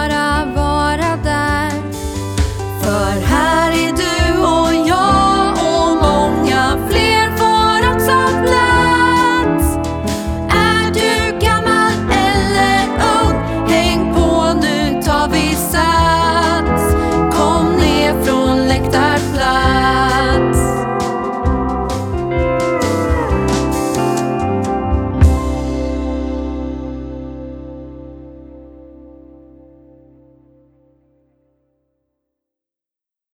What I